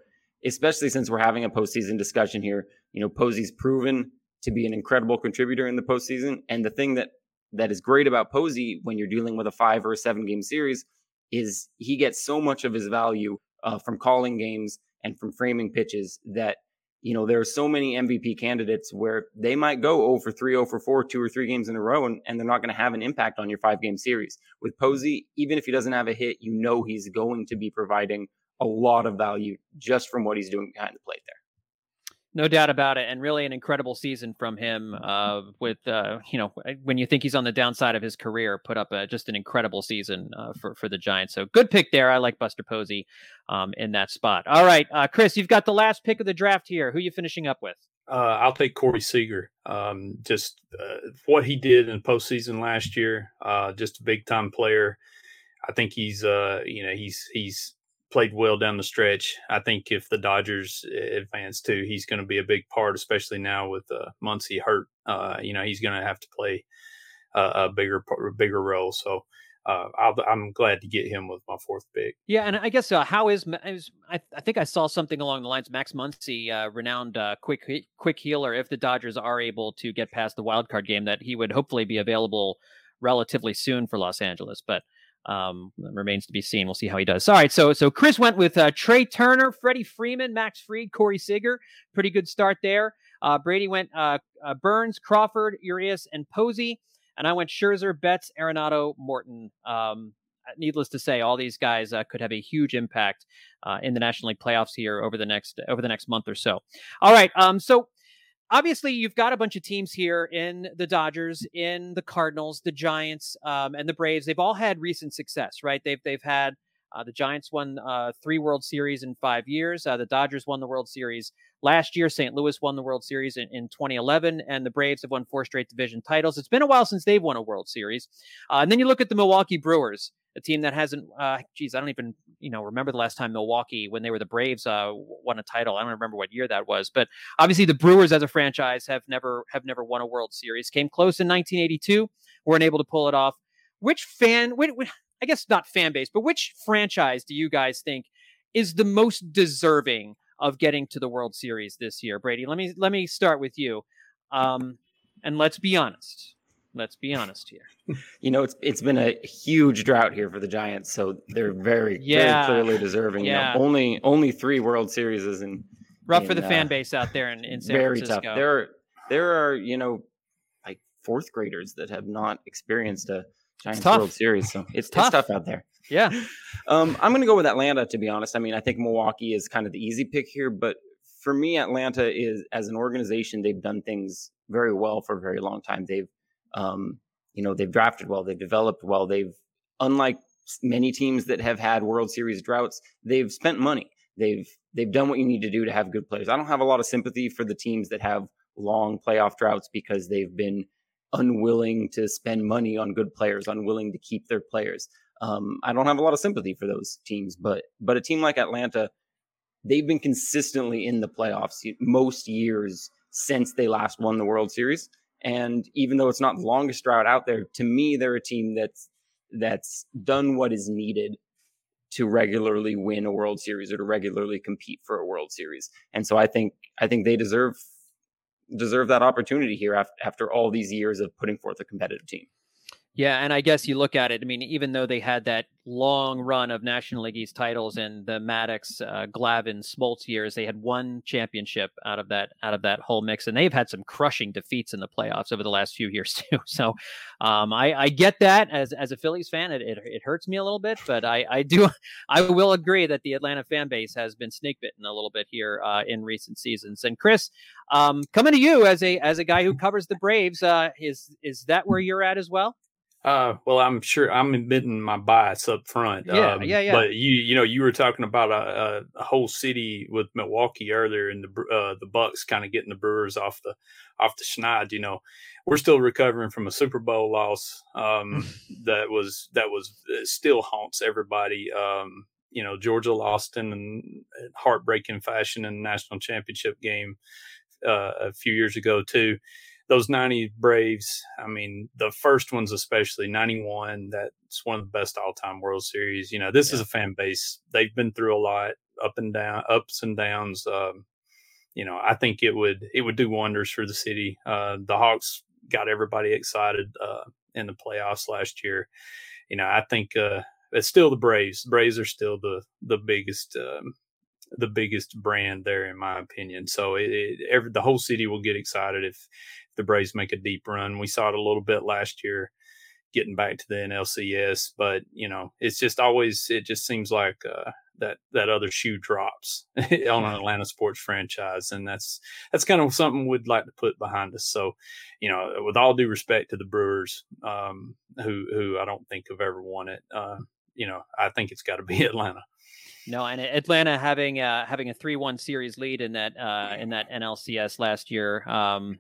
especially since we're having a postseason discussion here. You know, Posey's proven to be an incredible contributor in the postseason. And the thing that that is great about Posey when you're dealing with a five or a seven game series is he gets so much of his value uh, from calling games and from framing pitches that you know there are so many MVP candidates where they might go over 3 over 4 two or three games in a row and, and they're not going to have an impact on your five game series with Posey even if he doesn't have a hit you know he's going to be providing a lot of value just from what he's doing behind the plate there. No doubt about it, and really an incredible season from him. Uh, with uh, you know, when you think he's on the downside of his career, put up a, just an incredible season uh, for for the Giants. So good pick there. I like Buster Posey um, in that spot. All right, uh, Chris, you've got the last pick of the draft here. Who you finishing up with? Uh, I'll take Corey Seager. Um, just uh, what he did in the postseason last year, just a big time player. I think he's you know he's he's played well down the stretch. I think if the Dodgers advance too, he's going to be a big part, especially now with uh, Muncy hurt. Uh, you know, he's going to have to play a, a bigger, bigger role. So uh, i am glad to get him with my fourth pick. Yeah, and I guess uh, how is, is I, I, think I saw something along the lines Max Muncy, uh, renowned uh, quick quick healer. If the Dodgers are able to get past the wild card game, that he would hopefully be available relatively soon for Los Angeles. But um, remains to be seen. We'll see how he does. All right, so so Chris went with uh, Trea Turner, Freddie Freeman, Max Fried, Corey Seager. Pretty good start there. Uh, Brady went uh, uh, Burnes, Crawford, Urias, and Posey, and I went Scherzer, Betts, Arenado, Morton. Um, needless to say, all these guys uh, could have a huge impact uh, in the National League playoffs here over the next over the next month or so. All right, um, so obviously you've got a bunch of teams here in the Dodgers, in the Cardinals, the Giants, um, and the Braves. They've all had recent success, right? They've they've had uh, the Giants won uh, three World Series in five years. Uh, the Dodgers won the World Series last year. St. Louis won the World Series in, in 2011, and the Braves have won four straight division titles. It's been a while since they've won a World Series. Uh, and then you look at the Milwaukee Brewers a team that hasn't uh geez i don't even you know remember the last time milwaukee when they were the braves uh won a title i don't remember what year that was but obviously the brewers as a franchise have never have never won a world series came close in 1982 weren't able to pull it off which fan i guess not fan base but which franchise do you guys think is the most deserving of getting to the world series this year brady let me let me start with you um and let's be honest Let's be honest here. [laughs] you know, it's it's been a huge drought here for the Giants, so they're very yeah. very clearly deserving. Yeah. You know, only only three World Series is in rough in, for the uh, fan base out there in, in San very Francisco. tough. There are there are you know like fourth graders that have not experienced a Giants World Series, so it's, tough. it's tough out there. [laughs] Yeah. [laughs] Um, I'm going to go with Atlanta to be honest. I mean, I think Milwaukee is kind of the easy pick here, but for me, Atlanta is as an organization, they've done things very well for a very long time. They've um, you know, they've drafted well, they've developed well, they've unlike many teams that have had World Series droughts, they've spent money. They've they've done what you need to do to have good players. I don't have a lot of sympathy for the teams that have long playoff droughts because they've been unwilling to spend money on good players, unwilling to keep their players. Um, I don't have a lot of sympathy for those teams, but but a team like Atlanta, they've been consistently in the playoffs most years since they last won the World Series. And even though it's not the longest drought out there, to me, they're a team that's that's done what is needed to regularly win a World Series or to regularly compete for a World Series. And so I think I think they deserve deserve that opportunity here after, after all these years of putting forth a competitive team. Yeah, and I guess you look at it. I mean, even though they had that long run of National League East titles in the Maddux, uh, Glavine, Smoltz years, they had one championship out of that out of that whole mix, and they've had some crushing defeats in the playoffs over the last few years [laughs] too. So, um, I, I get that as as a Phillies fan, it, it, it hurts me a little bit, but I I do [laughs] I will agree that the Atlanta fan base has been snake bitten a little bit here uh, in recent seasons. And Chris, um, coming to you as a as a guy who covers the Braves, uh, is is that where you're at as well? Uh, well, I'm sure I'm admitting my bias up front. Yeah, um, yeah, yeah. But you, you know, you were talking about a, a, whole city with Milwaukee earlier, and the uh, the Bucks kind of getting the Brewers off the off the schneid. You know, we're still recovering from a Super Bowl loss um, [laughs] that was that was uh, still haunts everybody. Um, you know, Georgia lost in, in heartbreaking fashion in the national championship game uh, a few years ago too those 90 Braves, I mean, the first ones, especially 91, that's one of the best all time World Series. You know, this yeah. is a fan base. They've been through a lot, up and down, ups and downs. Um, you know, I think it would it would do wonders for the city. Uh, the Hawks got everybody excited uh, in the playoffs last year. You know, I think uh, it's still the Braves. The Braves are still the the biggest um, the biggest brand there, in my opinion. So it, it every, the whole city will get excited if the Braves make a deep run. We saw it a little bit last year, getting back to the NLCS, but you know, it's just always it just seems like uh, that that other shoe drops [laughs] on an Atlanta sports franchise, and that's that's kind of something we'd like to put behind us. So, you know, with all due respect to the Brewers, um, who who I don't think have ever won it, uh, you know, I think it's got to be [laughs] Atlanta. No, and Atlanta having uh, having a three one series lead in that uh, in that NLCS last year. Um,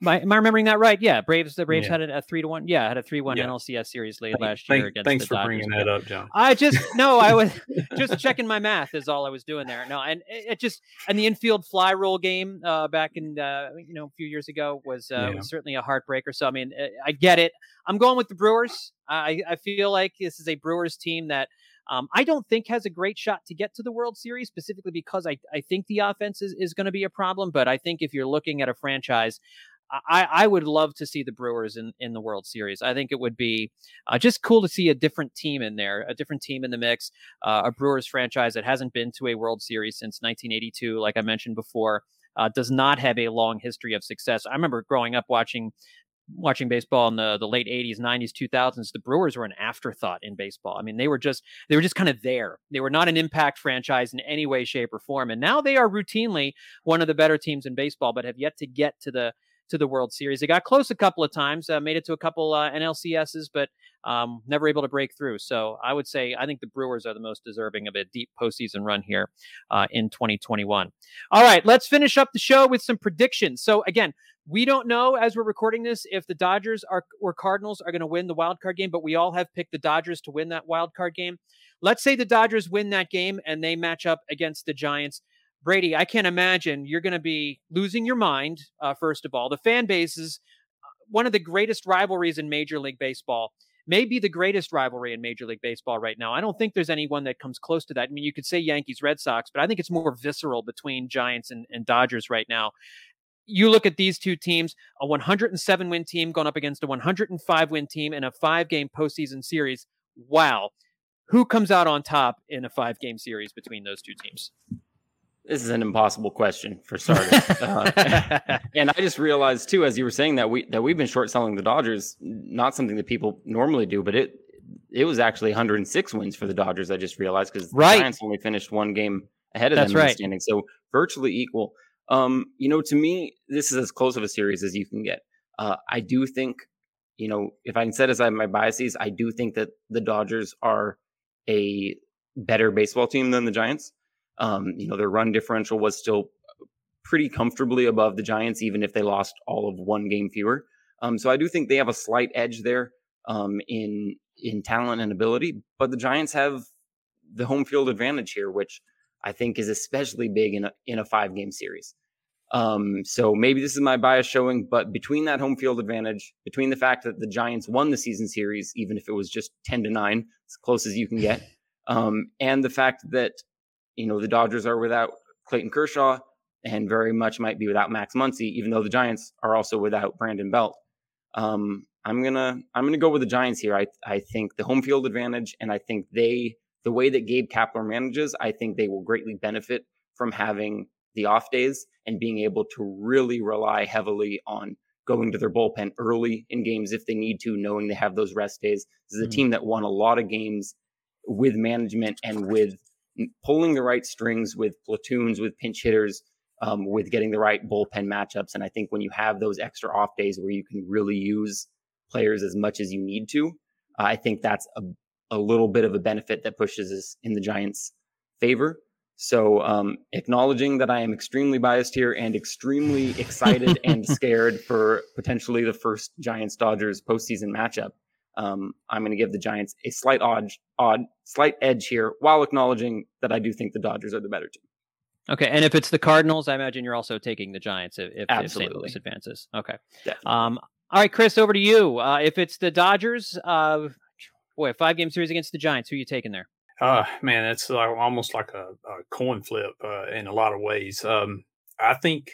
Am I, am I remembering that right? Yeah, Braves. The Braves yeah. had a, a, three to one. Yeah, had a three one yeah. NLCS series lead last year against Thanks the for Dodgers. bringing that up, John. I just no, I was [laughs] just checking my math is all I was doing there. No, and it, it just and the infield fly rule game uh, back in uh, you know a few years ago was, uh, yeah. was certainly a heartbreaker. So I mean, eh, I get it. I'm going with the Brewers. I I feel like this is a Brewers team that um, I don't think has a great shot to get to the World Series, specifically because I, I think the offense is, is going to be a problem. But I think if you're looking at a franchise, I, I would love to see the Brewers in, in the World Series. I think it would be uh, just cool to see a different team in there, a different team in the mix, uh, a Brewers franchise that hasn't been to a World Series since 1982, like I mentioned before. Uh, does not have a long history of success. I remember growing up watching watching baseball in the, the late 80s 90s 2000s the brewers were an afterthought in baseball i mean they were just they were just kind of there they were not an impact franchise in any way shape or form and now they are routinely one of the better teams in baseball but have yet to get to the to the World Series. They got close a couple of times, uh, made it to a couple uh, NLCSs, but um, never able to break through. So I would say I think the Brewers are the most deserving of a deep postseason run here uh, in 2021. All right, let's finish up the show with some predictions. So again, we don't know as we're recording this if the Dodgers are or Cardinals are going to win the wild card game, but we all have picked the Dodgers to win that wild card game. Let's say the Dodgers win that game and they match up against the Giants. Brady, I can't imagine you're going to be losing your mind. Uh, first of all, the fan base is uh, one of the greatest rivalries in Major League Baseball. Maybe the greatest rivalry in Major League Baseball right now. I don't think there's anyone that comes close to that. I mean, you could say Yankees, Red Sox, but I think it's more visceral between Giants and, and Dodgers right now you look at these two teams a 107 win team going up against a 105 win team in a five game postseason series. Wow. Who comes out on top in a five game series between those two teams? This is an impossible question for starters. [laughs] uh, [laughs] and I just realized too, as you were saying that we that we've been short selling the Dodgers, not something that people normally do, but it it was actually 106 wins for the Dodgers. I just realized because right. the Giants only finished one game ahead of That's them in right. the standing, so virtually equal. Um, you know, to me, this is as close of a series as you can get. Uh, I do think, you know, if I can set aside my biases, I do think that the Dodgers are a better baseball team than the Giants. Um, you know, their run differential was still pretty comfortably above the Giants, even if they lost all of one game fewer. Um, so I do think they have a slight edge there um, in in talent and ability, but the Giants have the home field advantage here, which I think is especially big in a, in a five game series. Um, so maybe this is my bias showing, but between that home field advantage, between the fact that the Giants won the season series, even if it was just 10 to 9, as close as you can get, [laughs] um, and the fact that, you know, the Dodgers are without Clayton Kershaw and very much might be without Max Muncy, even though the Giants are also without Brandon Belt. Um, I'm gonna I'm gonna go with the Giants here. I I think the home field advantage, and I think they the way that Gabe Kapler manages, I think they will greatly benefit from having the off days and being able to really rely heavily on going to their bullpen early in games if they need to, knowing they have those rest days. This is a mm-hmm. team that won a lot of games with management and with pulling the right strings with platoons, with pinch hitters, um, with getting the right bullpen matchups. And I think when you have those extra off days where you can really use players as much as you need to, uh, I think that's a, a little bit of a benefit that pushes us in the Giants' favor. So, um, acknowledging that I am extremely biased here and extremely excited and [laughs] scared for potentially the first Giants Dodgers postseason matchup, um, I'm going to give the Giants a slight odd, odd, slight edge here, while acknowledging that I do think the Dodgers are the better team. Okay, and if it's the Cardinals, I imagine you're also taking the Giants if, if St. Louis advances. Okay. Um, all right, Chris, over to you. Uh, if it's the Dodgers, uh, boy, five game series against the Giants, who are you taking there? Uh, man, it's like, almost like a, a coin flip uh, in a lot of ways. Um, I think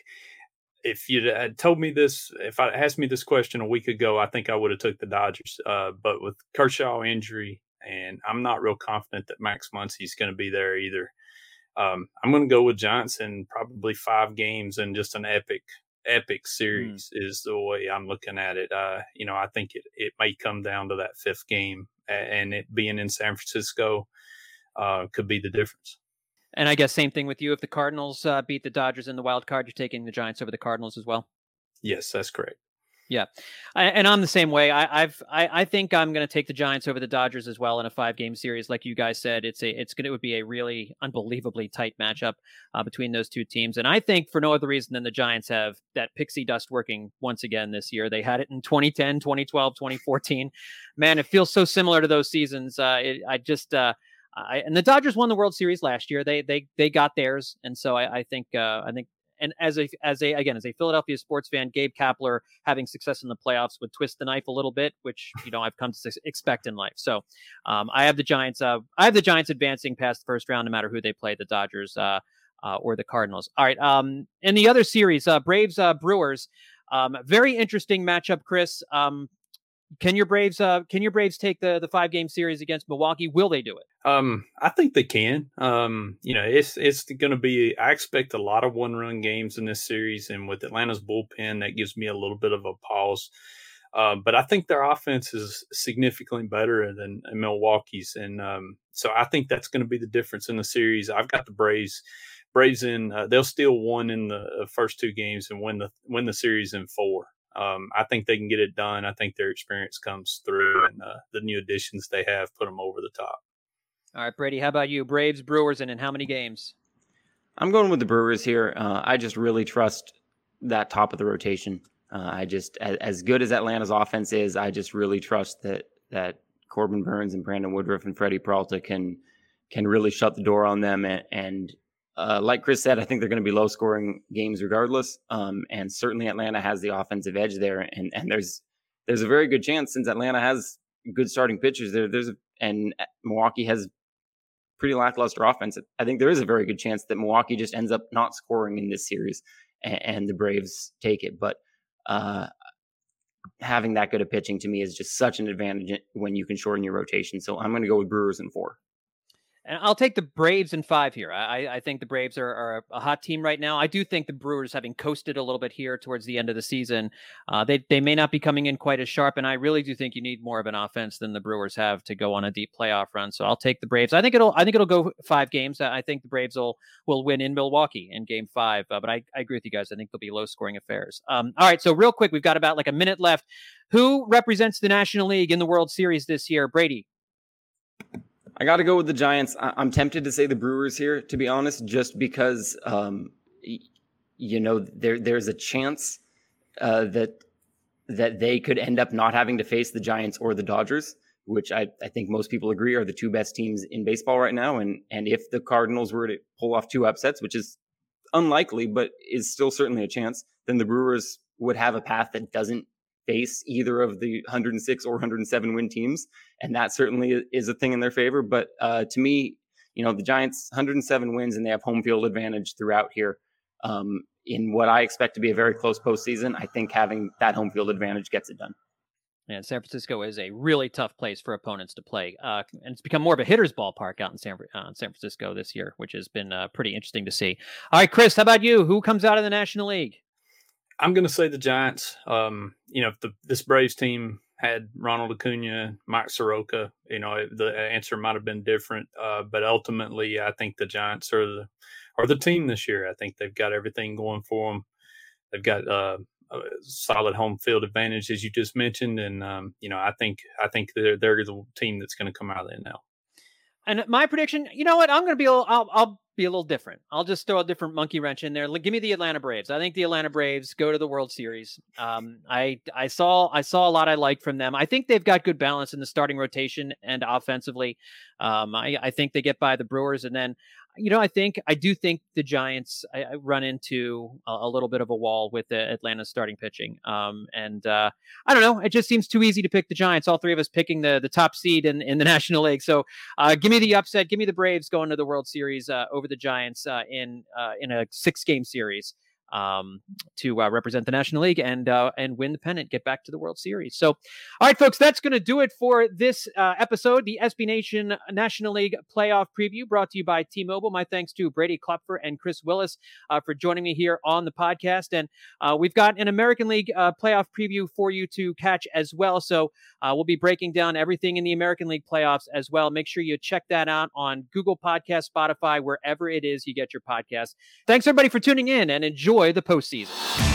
if you had told me this, if I asked me this question a week ago, I think I would have took the Dodgers. Uh, but with Kershaw injury, and I'm not real confident that Max Muncy's going to be there either. Um, I'm going to go with Johnson, probably five games and just an epic, epic hmm. series mm. is the way I'm looking at it. Uh, you know, I think it, it may come down to that fifth game and it being in San Francisco uh, could be the difference. And I guess same thing with you. If the Cardinals uh, beat the Dodgers in the wild card, you're taking the Giants over the Cardinals as well. Yes, that's correct. Yeah, I, and I'm the same way. I, I've I, I think I'm going to take the Giants over the Dodgers as well in a five game series. Like you guys said, it's a it's going to would be a really unbelievably tight matchup uh, between those two teams. And I think for no other reason than the Giants have that pixie dust working once again this year. They had it in 2010, 2012, 2014. Man, it feels so similar to those seasons. Uh, it, I just. Uh, I, and the Dodgers won the World Series last year. They they they got theirs, and so I, I think uh, I think and as a as a again as a Philadelphia sports fan, Gabe Kapler having success in the playoffs would twist the knife a little bit, which you know I've come to expect in life. So um, I have the Giants. Uh, I have the Giants advancing past the first round, no matter who they play, the Dodgers uh, uh, or the Cardinals. All right. Um, in the other series, uh, Braves uh, Brewers. Um, very interesting matchup, Chris. Um, can your Braves uh can your Braves take the the five game series against Milwaukee? Will they do it? Um, I think they can. Um, you know, it's it's going to be. I expect a lot of one run games in this series, and with Atlanta's bullpen, that gives me a little bit of a pause. Uh, but I think their offense is significantly better than Milwaukee's, and um, so I think that's going to be the difference in the series. I've got the Braves. Braves in uh, they'll steal one in the uh, first two games and win the win the series in four um, I think they can get it done. I think their experience comes through, and uh, the new additions they have put them over the top. All right, Brady, how about you? Braves, Brewers, and in how many games? I'm going with the Brewers here. Uh, I just really trust that top of the rotation. Uh, I just, as, as, good as Atlanta's offense is, I just really trust that that Corbin Burnes and Brandon Woodruff and Freddie Peralta can can really shut the door on them and, and uh, like Chris said, I think they're going to be low scoring games regardless. Um, and certainly Atlanta has the offensive edge there. And, and there's, there's a very good chance since Atlanta has good starting pitchers there, there's, a, and Milwaukee has pretty lackluster offense. I think there is a very good chance that Milwaukee just ends up not scoring in this series and, and the Braves take it. But, uh, having that good of pitching to me is just such an advantage when you can shorten your rotation. So I'm going to go with Brewers in four. And I'll take the Braves in five here. I, I think the Braves are, are, a hot team right now. I do think the Brewers, having coasted a little bit here towards the end of the season, uh, they they may not be coming in quite as sharp. And I really do think you need more of an offense than the Brewers have to go on a deep playoff run. So I'll take the Braves. I think it'll I think it'll go five games. I think the Braves will will win in Milwaukee in Game Five. Uh, but I, I agree with you guys. I think they'll be low scoring affairs. Um, all right. So real quick, we've got about like a minute left. Who represents the National League in the World Series this year? Brady. I got to go with the Giants. I- am tempted to say the Brewers here, to be honest, just because, um, you know, there there's a chance uh, that that they could end up not having to face the Giants or the Dodgers, which I, I think most people agree are the two best teams in baseball right now. And and if the Cardinals were to pull off two upsets, which is unlikely, but is still certainly a chance, then the Brewers would have a path that doesn't face either of the 106 or 107 win teams, and that certainly is a thing in their favor. But uh, to me, you know, the Giants 107 wins and they have home field advantage throughout here. Um, in what I expect to be a very close postseason, I think having that home field advantage gets it done. And San Francisco is a really tough place for opponents to play, uh, and it's become more of a hitter's ballpark out in San, uh, San Francisco this year, which has been uh, pretty interesting to see. All right, Chris, how about you? Who comes out of the National League? I'm going to say the Giants. Um, you know, if the, this Braves team had Ronald Acuna, Mike Soroka, you know, the answer might have been different. Uh, but ultimately, I think the Giants are the are the team this year. I think they've got everything going for them. They've got uh, a solid home field advantage, as you just mentioned, and um, you know, I think I think they're they're the team that's going to come out of the NL. And my prediction, you know what? I'm going to be. I'll, I'll be a little different. I'll just throw a different monkey wrench in there. Give me the Atlanta Braves. I think the Atlanta Braves go to the World Series. Um, I I saw I saw a lot I like from them. I think they've got good balance in the starting rotation and offensively. Um, I, I think they get by the Brewers, and then you know, I think I do think the Giants I, I run into a, a, little bit of a wall with the Atlanta starting pitching. Um, and uh, I don't know, it just seems too easy to pick the Giants. All three of us picking the the top seed in, in the [laughs] National League. So uh, give me the upset. Give me the Braves going to the World Series uh, over the Giants uh, in uh, in a six game series um, to uh, represent the National League and uh, and win the pennant, get back to the World Series. So, all right, folks, that's going to do it for this uh, episode, the SB Nation National League Playoff Preview, brought to you by T-Mobile. My thanks to Brady Klopfer and Chris Willis uh, for joining me here on the podcast, and uh, we've got an American League uh, Playoff Preview for you to catch as well. So, we'll be breaking down everything in the American League playoffs as well. Make sure you check that out on Google Podcast, Spotify, wherever it is you get your podcast. Thanks everybody for tuning in and enjoy enjoy the postseason.